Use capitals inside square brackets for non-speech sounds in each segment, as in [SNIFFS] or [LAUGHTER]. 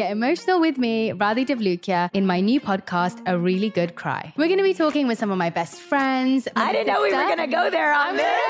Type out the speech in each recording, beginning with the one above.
Get emotional with me, Radhi Devlukia, in my new podcast, A Really Good Cry. We're going to be talking with some of my best friends. I didn't know we were going to go there on this.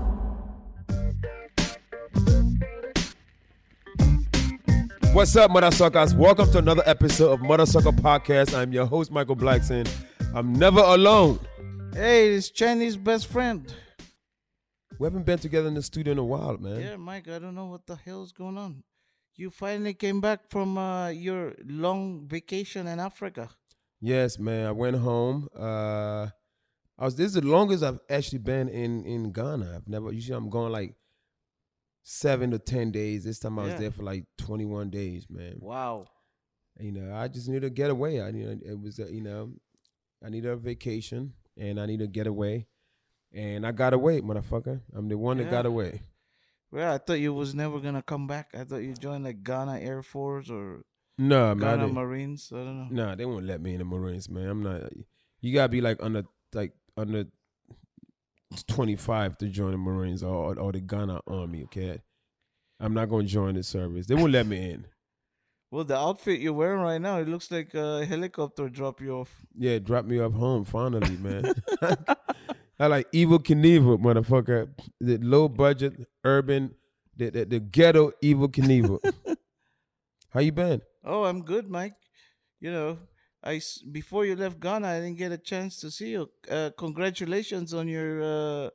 What's up, Mother Suckers? Welcome to another episode of Mother Sucker Podcast. I'm your host, Michael Blackson. I'm never alone. Hey, it's Chinese best friend. We haven't been together in the studio in a while, man. Yeah, Mike, I don't know what the hell's going on. You finally came back from uh, your long vacation in Africa. Yes, man. I went home. Uh, I was. This is the longest I've actually been in in Ghana. I've never. Usually, I'm going like seven to ten days. This time, I was Yeah. there for like 21 days, man. Wow. You know, I just needed to get away. I need. It was. A, you know, I needed a vacation, and I needed to get away. And I got away, motherfucker. I'm the one that got away. Well, I thought you was never gonna come back. I thought you joined like Ghana Air Force or No, man. Ghana Marines. I don't know. Nah, they won't let me in the Marines, man. I'm not. You gotta be like under like under twenty five to join the Marines or or the Ghana Army. Okay, I'm not gonna join the service. They won't let me in. Well, the outfit you're wearing right now, it looks like a helicopter drop you off. Yeah, drop me off home finally, man. [LAUGHS] I like Evel Knievel, motherfucker. The low budget urban, the the, the ghetto Evel Knievel. [LAUGHS] How you been? Oh, I'm good, Mike. You know, I before you left Ghana, I didn't get a chance to see you. Uh, congratulations on your uh,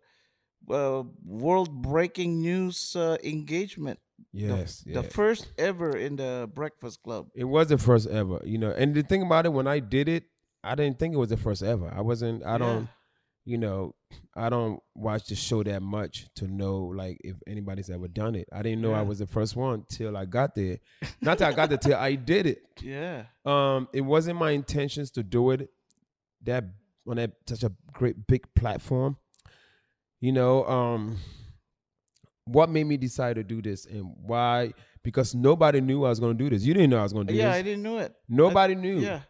uh, world-breaking news uh, engagement. The- Yes, the, yeah. first ever in the Breakfast Club. It was the first ever, you know. And the thing about it, when I did it, I didn't think it was the first ever. I wasn't. I don't. You know, I don't watch the show that much to know like if anybody's ever done it. I didn't know I was the first one till I got there. [LAUGHS] Not till I got there, till I did it. Yeah. Um, it wasn't my intentions to do it that on that such a great big platform. You know, um, what made me decide to do this and why? Because nobody knew I was going to do this. You didn't know I was going to do yeah, this. Yeah, I didn't know it. Nobody I- knew. Yeah.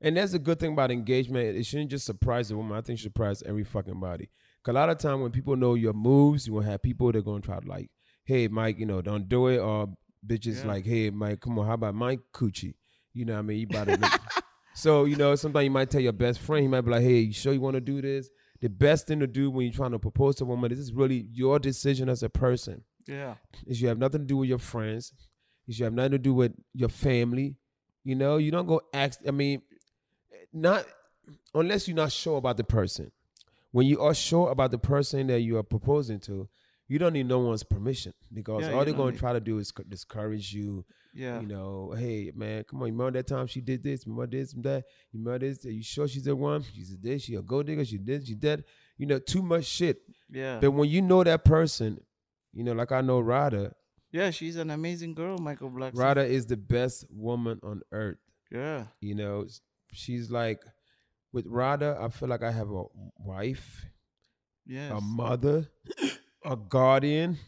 And that's the good thing about engagement. It shouldn't just surprise the woman. I think it should surprise every fucking body. Cause a lot of time when people know your moves, you will have people that are gonna try to like, hey Mike, you know, don't do it. Or bitches Yeah. like, hey Mike, come on, how about my coochie? You know what I mean? You about to [LAUGHS] So, you know, sometimes you might tell your best friend, he might be like, hey, you sure you want to do this? The best thing to do when you're trying to propose to a woman, this is really your decision as a person. Yeah. Is you have nothing to do with your friends. Is you have nothing to do with your family. You know, you don't go ask. I mean, not unless you're not sure about the person. When you are sure about the person that you are proposing to, you don't need no one's permission because Yeah, all they're gonna try to do is discourage you. Yeah. You know, hey man, come on, you remember that time she did this, you remember this and that, you remember this? Are you sure she's the one? She's this, she a gold digger, she did, she did. You know, too much shit. Yeah. But when you know that person, you know, like I know Rada, Yeah, she's an amazing girl, Michael Black. Rada is the best woman on earth. Yeah. You know, she's like with Rada, I feel like I have a wife, Yes. a mother, a guardian,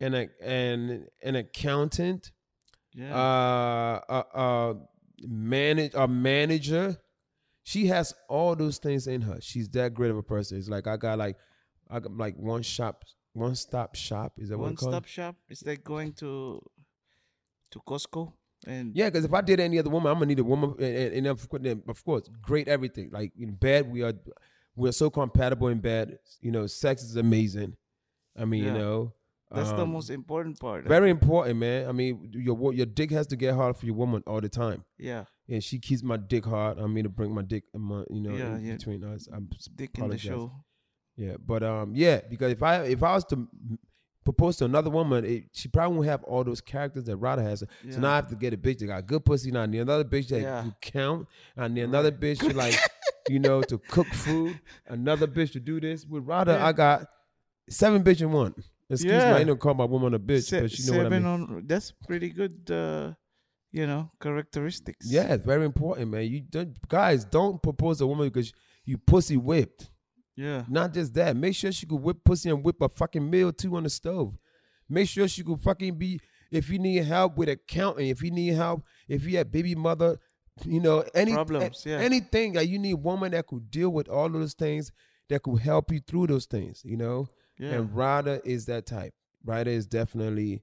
and a and an accountant, Yeah. uh, a, a manage a manager. She has all those things in her. She's that great of a person. It's like I got like I got like one shop, one stop shop. Is that what One stop shop. Is like going to to Costco and Yeah, because if I did any other woman, I'm gonna need a woman, and, and, of course- then, of course, great everything. Like in bed, we are we're so compatible in bed. You know, sex is amazing. I mean, you know, that's the um, most important part. Very important, man. I mean, your your dick has to get hard for your woman all the time. Yeah. and she keeps my dick hard. I mean, to bring my dick, in my, you know, Yeah, yeah. between us. I'm Dick in the show. Yeah, but um, yeah, because if I if I was to propose to another woman, it, she probably won't have all those characters that Rada has. Yeah. So now I have to get a bitch that got good pussy. Now I need another bitch that Yeah. you count. I need another bitch to like, you know, to [LAUGHS] cook food. Another bitch to do this. With Rada, Yeah. I got seven bitch in one. Excuse me, I ain't gonna call my woman a bitch, Se- but you know what I seven mean. on that's pretty good uh you know, characteristics. Yeah, it's very important, man. You don't, guys don't propose a woman because you pussy whipped. Yeah. Not just that. Make sure she could whip pussy and whip a fucking meal too on the stove. Make sure she could fucking be. If you need help with accounting, if you need help, if you have baby mother, you know any Problems, yeah. anything that you need, woman that could deal with all those things that could help you through those things. You know. Yeah. And Rada is that type. Rada is definitely,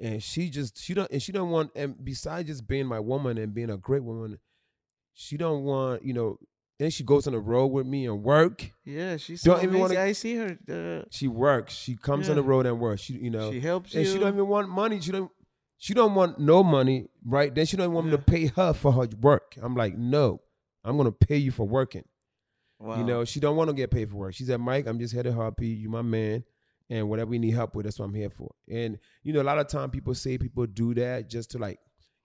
and she just she don't and she don't want and besides just being my woman and being a great woman, she don't want you know. Then she goes on the road with me and work. Yeah, she's Don't so even wanna- I see her uh, She works. She comes on the road and works. She you know She helps and she don't even want money. She don't. She don't want no money, right? Then she don't want me to pay her for her work. I'm like, no, I'm gonna pay you for working. Wow. You know, she don't want to get paid for work. She said, Mike, I'm just here to help you. You my man. And whatever you need help with, that's what I'm here for. And you know, a lot of time people say people do that just to like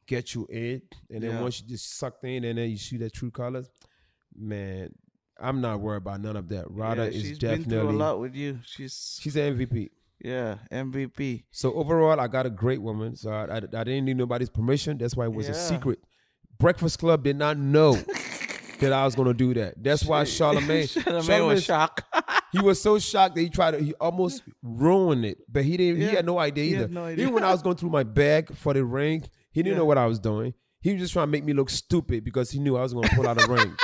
get you in. And then Yeah. once you just sucked in and then you see their true colors, man, I'm not worried about none of that. Rada yeah, is she's been through definitely a lot with you. She's she's an MVP. yeah, MVP. So overall, I got a great woman. So I, I, I didn't need nobody's permission. That's why it was a secret. Breakfast Club did not know [LAUGHS] that I was gonna do that. That's why Charlemagne, Charlemagne [LAUGHS] was shocked. [LAUGHS] he was so shocked that he tried to. He almost ruined it, but he didn't. He had no idea he either. no idea. Even when I was going through my bag for the ring, he didn't Yeah. know what I was doing. He was just trying to make me look stupid because he knew I was gonna pull out a ring.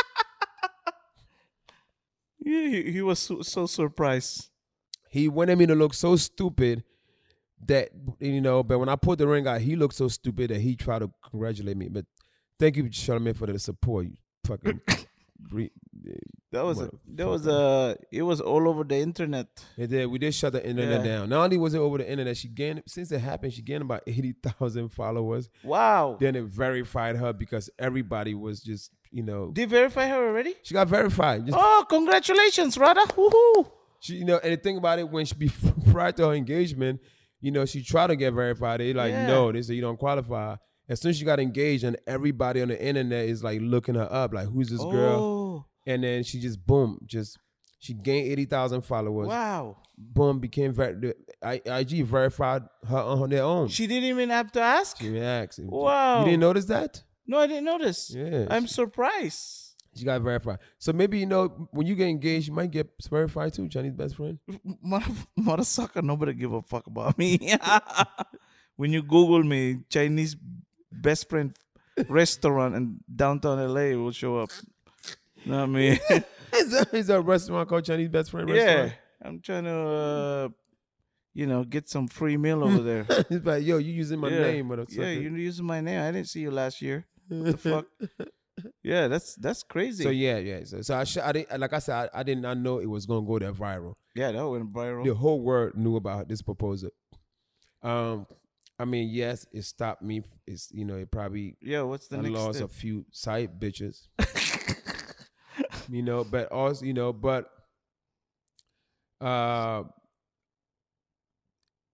He, he was so, so surprised. He wanted me to look so stupid that you know. But when I put the ring out, he looked so stupid that he tried to congratulate me. But thank you, Charlemagne, for the support. You fucking. [LAUGHS] re- That was a, that was a it was all over the internet. It did. We did shut the internet Yeah. down. Not only was it over the internet, she gained since it happened, she gained about eighty thousand followers. Wow. Then it verified her because everybody was just, you know, Did verify her already? she got verified. Just, Oh, congratulations, Rada. Woohoo. She, you know, and the thing about it, when she be [LAUGHS] prior to her engagement, you know, she tried to get verified. They like, Yeah. no, they said you don't qualify. As soon as she got engaged, and everybody on the internet is like looking her up, like, who's this girl? Oh. And then she just boom, just she gained eighty thousand followers. Wow. Boom, became ver- the IG verified her on their own. She didn't even have to ask. She asked. Wow. You didn't notice that? No, I didn't notice. Yeah. I'm surprised. She got verified. So maybe you know when you get engaged, you might get verified too. Chinese best friend. Mother, [LAUGHS] mother sucker, nobody give a fuck about me. [LAUGHS] when you Google me, Chinese best friend restaurant in downtown LA will show up. Know what I mean? [LAUGHS] Is there a restaurant called Chinese best friend yeah. restaurant? I'm trying to, uh, you know, get some free meal over there. It's like, yo, you using my yeah. name, but Yeah, you're using my name. I didn't see you last year. What the fuck? Yeah, that's that's crazy. So yeah, yeah. So, so I, sh- I didn't, like I said, I, I did not know it was gonna go that viral. yeah, that went viral. The whole world knew about this proposal. Um, I mean, yes, it stopped me. It's you know, it probably Yeah, what's the I next lost step? a few side bitches. [LAUGHS] you know, but also you know, but uh,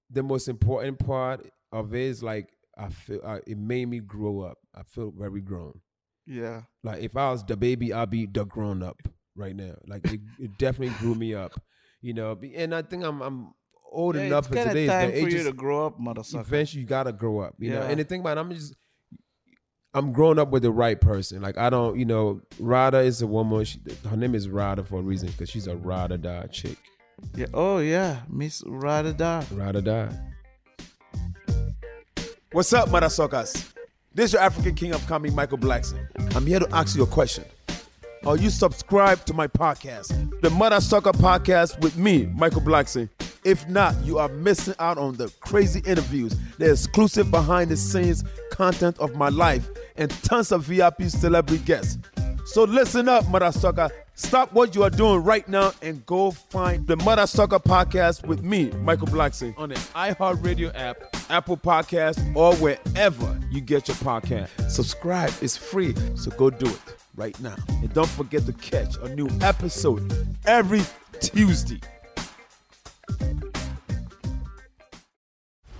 the most important part of it is like I feel uh, it made me grow up. I feel very grown. Yeah. Like if I was the baby, I'd be the grown up right now. Like it, it definitely grew me up. You know, and I think I'm I'm old Yeah, enough for kinda time for you to grow up, mother sucker. Eventually, you gotta grow up. You know, Yeah. and the thing about it, I'm just I'm growing up with the right person. Like I don't, you know, Rada is a woman. She, her name is Rada for a reason because she's a Rada die chick. Yeah. Oh yeah, Miss Radada. Rada die. What's up, suckers? This is your African King of Comedy, Michael Blackson. I'm here to ask you a question. Are you subscribed to my podcast, the Mother Sucker Podcast with me, Michael Blackson? If not, you are missing out on the crazy interviews, the exclusive behind the scenes content of my life, and tons of VIP celebrity guests. So listen up, Mother Sucker. Stop what you are doing right now and go find the Mother Sucker Podcast with me, Michael Blackson, on the iHeartRadio app, Apple Podcast, or wherever you get your podcast. Subscribe is free, so go do it right now. And don't forget to catch a new episode every Tuesday.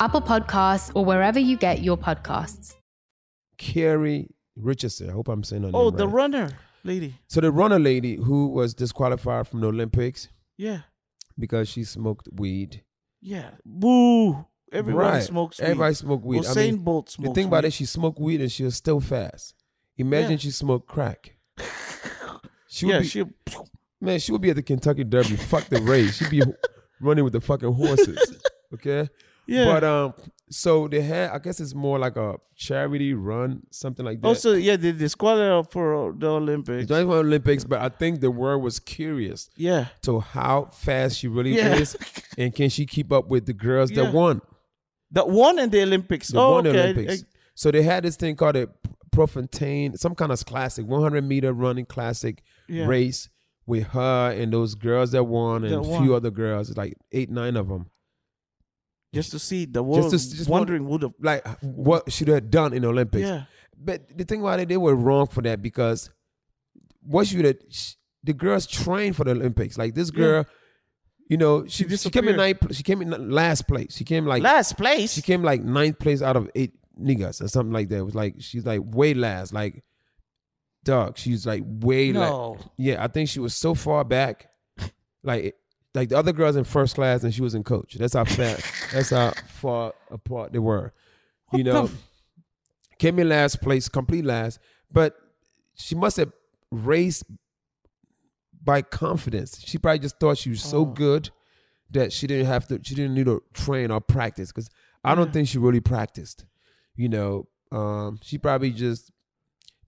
Apple Podcasts, or wherever you get your podcasts. Carrie Richardson. I hope I'm saying her Oh, name the right. runner lady. So the runner lady who was disqualified from the Olympics Yeah. because she smoked weed. Yeah. Boo. Everybody Right. smokes weed. Everybody smoked weed. Usain I mean, Bolt The smokes thing about weed. it, she smoked weed and she was still fast. Imagine Yeah. she smoked crack. [LAUGHS] She Yeah, be, she- man, she would be at the Kentucky Derby. Fuck the race. She'd be [LAUGHS] running with the fucking horses. Okay. Yeah. But um, so they had. I guess it's more like a charity run, something like that. Also, yeah, they disqualified for the Olympics. Not even Olympics, but I think the world was curious. Yeah. To how fast she really Yeah. is, [LAUGHS] and can she keep up with the girls Yeah. that won? That won in the Olympics. The oh, won the okay. Olympics. so they had this thing called a Prefontaine, some kind of classic, 100 meter running classic Yeah. race with her and those girls that won and That a won. few other girls, like eight, nine of them. Just to see the world Just to just wondering who the like what should have done in the Olympics. Yeah. But the thing about it, they were wrong for that because what should have the girls trained for the Olympics. Like this girl, you know, she, she came in ninth. She came in last place. She came like last place. She came like ninth place out of eight niggas or something like that. It was like she's like way last. Like dog, she's like way No. like yeah. I think she was so far back, like like the other girls in first class and she was in coach. That's how fast. that's how far apart they were. you know, came in last place, complete last, but she must have raced by confidence. She probably just thought she was so good that she didn't have to. She didn't need to train or practice because I don't Yeah. think she really practiced. You know, um, she probably just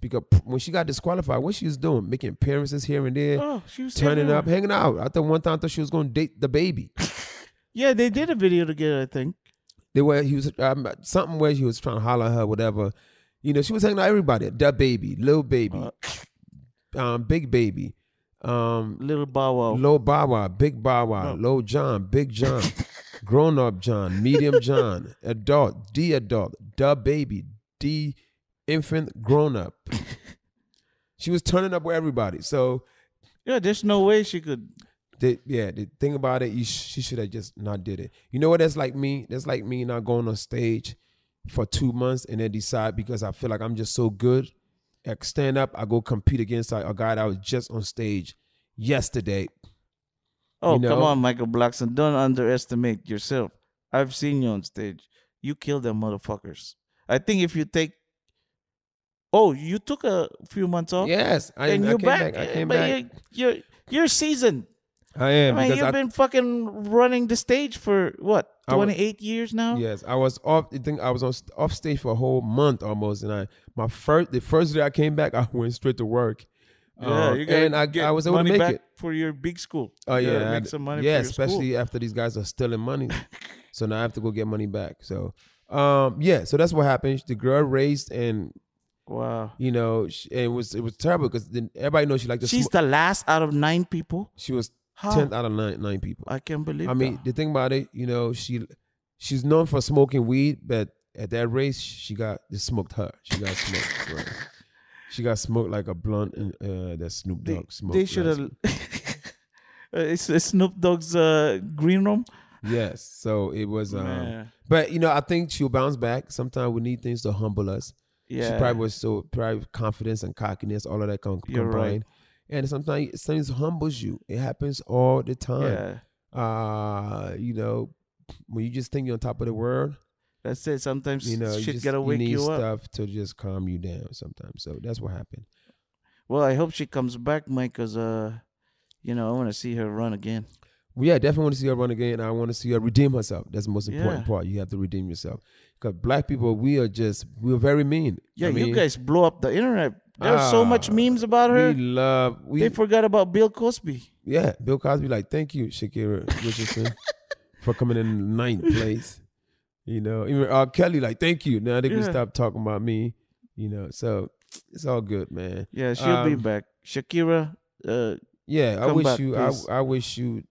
because [SNIFFS] when she got disqualified, what she was doing, making appearances here and there, Oh, she was turning up, hanging out. I thought one time I thought she was going to date the baby. [LAUGHS] Yeah, they did a video together, I think. They were he was um, something where he was trying to holler at her, whatever. You know, she was hanging out with everybody. The baby, little baby, [SNIFFS] um, big baby, um, little Bow Wow, low Bow Wow, big Bow Wow, low John, big John, [LAUGHS] grown up John, medium John, adult, D adult, the baby, D infant, grown up. She was turning up with everybody. So Yeah, there's no way she could. the, yeah, the thing about it, you sh- she should have just not did it. You know what? That's like me. That's like me not going on stage for two months and then decide because I feel like I'm just so good at stand up. I go compete against a, a guy that was just on stage yesterday. Oh, You know? come on, Michael Blackson. Don't underestimate yourself. I've seen you on stage. You kill them motherfuckers. I think if you take. Oh, you took a few months off. Yes, I- and I you're came back. back. I came but back. You're, you're you're seasoned. I am I mean, you've I- been fucking running the stage for what wa- 28 years now. Yes, I was off. I think I was on off stage for a whole month almost, and I my first the first day I came back, [LAUGHS] I went straight to work. Yeah, Um, and I, get I was able to make back it. for your big school. Oh You yeah, make some money. Yeah, for your school. especially after these guys are stealing money. [LAUGHS] so now I have to go get money back. So, um, yeah, so that's what happened. The girl raised, and Wow, you know, she, it was it was terrible because then everybody knows she like to. she's smoke. the last out of nine people. She was How? tenth out of nine nine people. I can't believe. I mean, that. the thing about it, you know, she she's known for smoking weed, but at that race, she got they smoked her. She got smoked. [LAUGHS] right? She got smoked like a blunt, and uh, that Snoop Dogg smoked. they should have. [LAUGHS] it's, it's Snoop Dogg's uh, green room. Yes. So it was um but you know, I think she'll bounce back. Sometimes we need things to humble us. She probably was so probably confidence and cockiness, all of that com- You're right. combined. And sometimes things humbles you. It happens all the time. Uh, you know, when you just think you're on top of the world, That's it. Sometimes you know, you shit just, gotta wake need you up. stuff to just calm you down sometimes. So that's what happened. Well, I hope she comes back, Mike, because uh, you know, I want to see her run again. Well, yeah, I definitely want to see her run again. I want to see her redeem herself. That's the most important Yeah. part. You have to redeem yourself. Because black people, we are just, we're very mean. Yeah, I you guys blow up the internet. There's so much Ah, memes about her. We love. We they forgot about Bill Cosby. yeah. Bill Cosby, like, thank you, Shakira Richardson, [LAUGHS] for coming in ninth place. You know, even R. Kelly, like, thank you. Now they can Yeah. stop talking about me. You know, so it's all good, man. Yeah, she'll be Um, back. Shakira. Uh, Yeah, I wish back, you. I. I wish you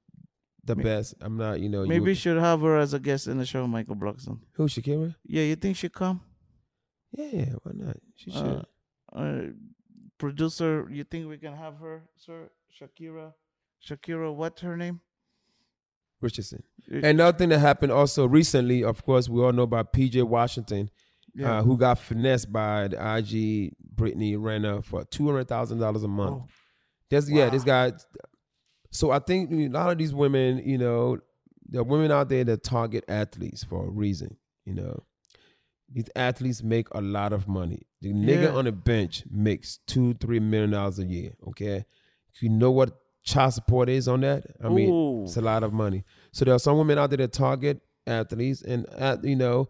the May- best. I'm not. You know. Maybe you, should have her as a guest in the show, Michael Blackson. who Shakira? Yeah, you think she'd come? Yeah, yeah, why not? She should. Uh, uh, producer, you think we can have her, sir? Shakira. Shakira, what's her name? Richardson. Uh, And another thing that happened also recently, of course, we all know about PJ Washington, Yeah. uh, who got finessed by the IG Brittany Renner for two hundred thousand dollars a month. Oh. There's yeah, this guy. So I think a lot of these women, you know, there are women out there that target athletes for a reason. You know, these athletes make a lot of money. The nigga Yeah. on the bench makes two, three million dollars a year. Okay, you know what child support is on that? I mean, Ooh. it's a lot of money. So there are some women out there that target athletes, and at, you know,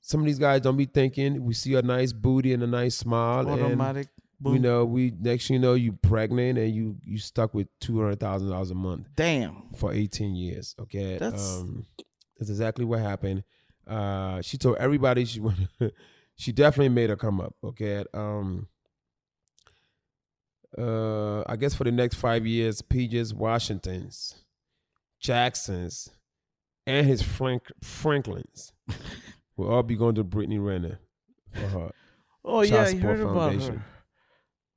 some of these guys don't be thinking. We see a nice booty and a nice smile, Automatic. and you know, we next thing you know, you pregnant and you you stuck with two hundred thousand dollars a month Damn. for eighteen years. Okay, That's- um, that's exactly what happened. Uh, she told everybody she [LAUGHS] she definitely made her come up. Okay. Um. Uh, I guess for the next five years, PJ's Washingtons, Jacksons, and his Frank Franklins [LAUGHS] will all be going to Brittany Renner for her. Oh Child yeah, Support heard about her.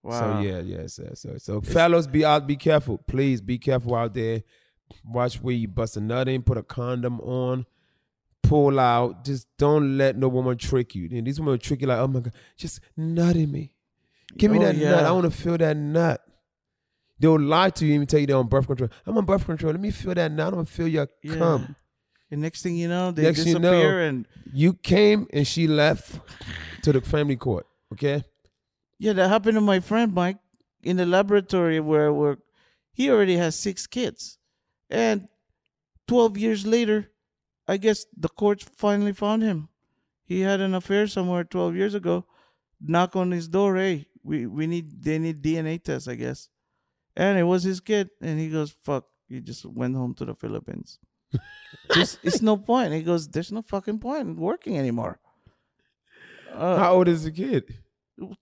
Wow. So yeah, yes, yes. So, so fellows, be out, be careful. Please be careful out there. Watch where you bust a nut in, put a condom on, pull out. Just don't let no woman trick you. And these women trick you like, oh my god, just nut in me. Give me Oh, that nut. I want to feel that nut. They'll lie to you and tell you they're on birth control. I'm on birth control. Let me feel that nut. I want to feel your Yeah. cum. And next thing you know, they Next you disappear know, and you came and she left to the family court. Okay. Yeah, that happened to my friend Mike in the laboratory where I work. He already has six kids. And 12 years later, I guess the courts finally found him. He had an affair somewhere 12 years ago. Knock on his door, hey, we, we need they need DNA tests, I guess. And it was his kid. And he goes, fuck, he just went home to the Philippines. [LAUGHS] just, it's no point. He goes, there's no fucking point in working anymore. Uh, How old is the kid?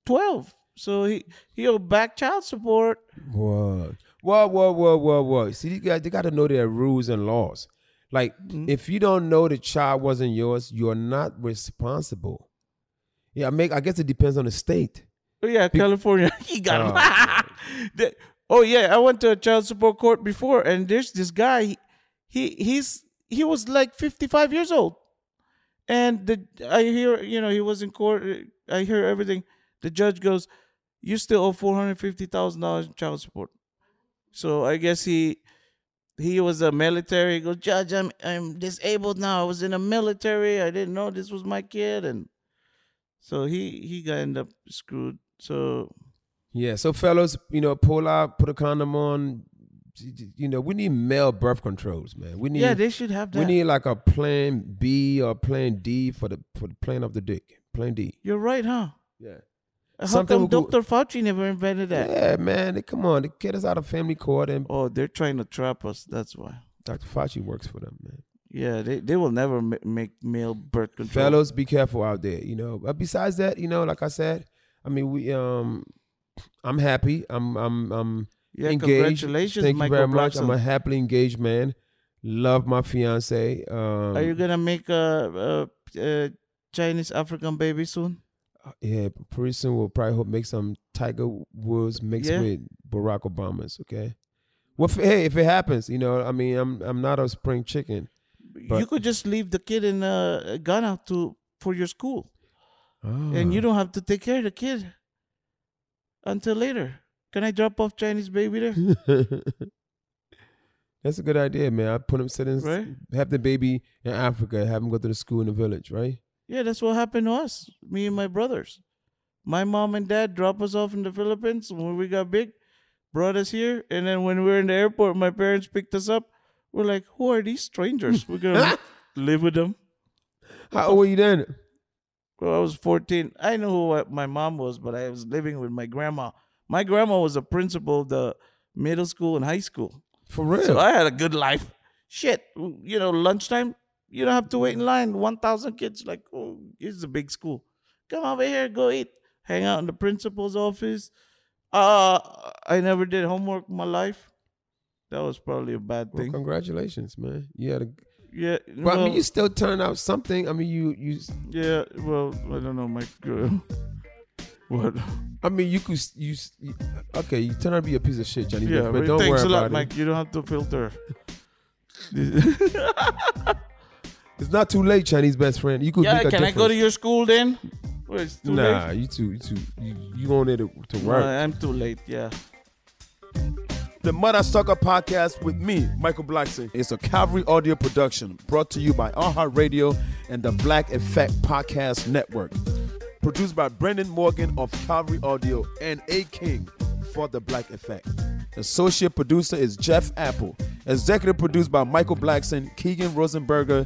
12. So he he'll back child support. What? What? What? What? What? whoa. See, these guys, they got to know their rules and laws. Like, Mm-hmm. if you don't know the child wasn't yours, you're not responsible. Yeah, I make. I guess it depends on the state. Oh yeah, California. [LAUGHS] he got him. Oh, [LAUGHS] The- oh yeah, I went to a child support court before, and there's this guy. He, he he's he was like 55 years old, and the I hear you know he was in court. I hear everything. The judge goes, "You still owe 450 thousand dollars in child support." So I guess he he was a military. He goes, Judge, I'm I'm disabled now. I was in the military. I didn't know this was my kid, and so he he got end up screwed. So Yeah. So, fellas, you know, pull out, put a condom on. You know, we need male birth controls, man. We need. Yeah, they should have that. We need like a plan B or plan D for the for the plan of the dick. Plan D. you're right, huh? Yeah. How Something come Dr. Fauci never invented that? Yeah, man. They, come on, they get us out of family court, and Oh, they're trying to trap us. That's why. Dr. Fauci works for them, man. Yeah, they, they will never ma- make male birth control. Fellows, be careful out there. You know. But besides that, you know, like I said, I mean, we um, I'm happy. I'm I'm I'm Yeah, engaged. congratulations, Thank Michael you very much. I'm a happily engaged man. Love my fiance. Um, Are you gonna make a, a, a Chinese African baby soon? Yeah, pretty soon we'll probably hope make some Tiger Woods mixed Yeah. with Barack Obama's. Okay. Well, f- hey, if it happens, you know, I mean, I'm I'm not a spring chicken. You could just leave the kid in uh, Ghana to for your school, and Ah. you don't have to take care of the kid until later. Can I drop off Chinese baby there? [LAUGHS] That's a good idea, man. I put him sit in, Right. have the baby in Africa, have him go to the school in the village, right? Yeah, that's what happened to us, me and my brothers. My mom and dad dropped us off in the Philippines when we got big, brought us here, and then when we were in the airport, my parents picked us up. We're like, who are these strangers? We're gonna [LAUGHS] live with them. How old were you then? Well, I was 14. I knew who my mom was, but I was living with my grandma. My grandma was a principal of the middle school and high school. For real? So I had a good life. Shit, you know, lunchtime, you don't have to wait in line. 1,000 kids, like, oh, it's a big school. Come over here, go eat. Hang out in the principal's office. Uh, I never did homework in my life. That was probably a bad thing. Well, congratulations, man. You had a. Yeah, But I mean, you still turned out something. I mean, you you. Yeah, well, I don't know, my girl. [LAUGHS] What? I mean, you could you, you okay. You turn out to be a piece of shit, Johnny. Yeah, but but don't thanks worry a lot, Mike. You don't have to filter. [LAUGHS] [LAUGHS] it. It's not too late, Chinese best friend. You could yeah, make a can I go to your school then? Well, it's too Nah, late. you too, you too, you, you on there to, to No, work. I'm too late. Yeah. The Mother Sucker Podcast with me, Michael Blackson, It's a Cavalry audio production brought to you by iHeartRadio and the Black Effect Podcast Network. Produced by Brendan Morgan of Cavalry Audio and A King for the Black Effect. Associate producer is Jeff Apple. Executive produced by Michael Blackson, Keegan Rosenberger,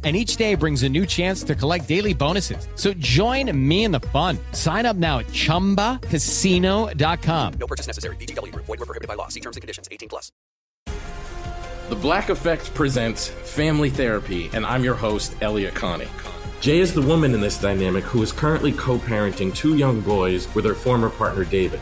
And each day brings a new chance to collect daily bonuses. So join me in the fun. Sign up now at chumbacasino.com. No purchase necessary. VGW Group. Void were prohibited by law. See terms and conditions. 18 plus. The Black Effect presents Family Therapy, and I'm your host, Elliott Connie. Jay is the woman in this dynamic who is currently co-parenting two young boys with her former partner, David.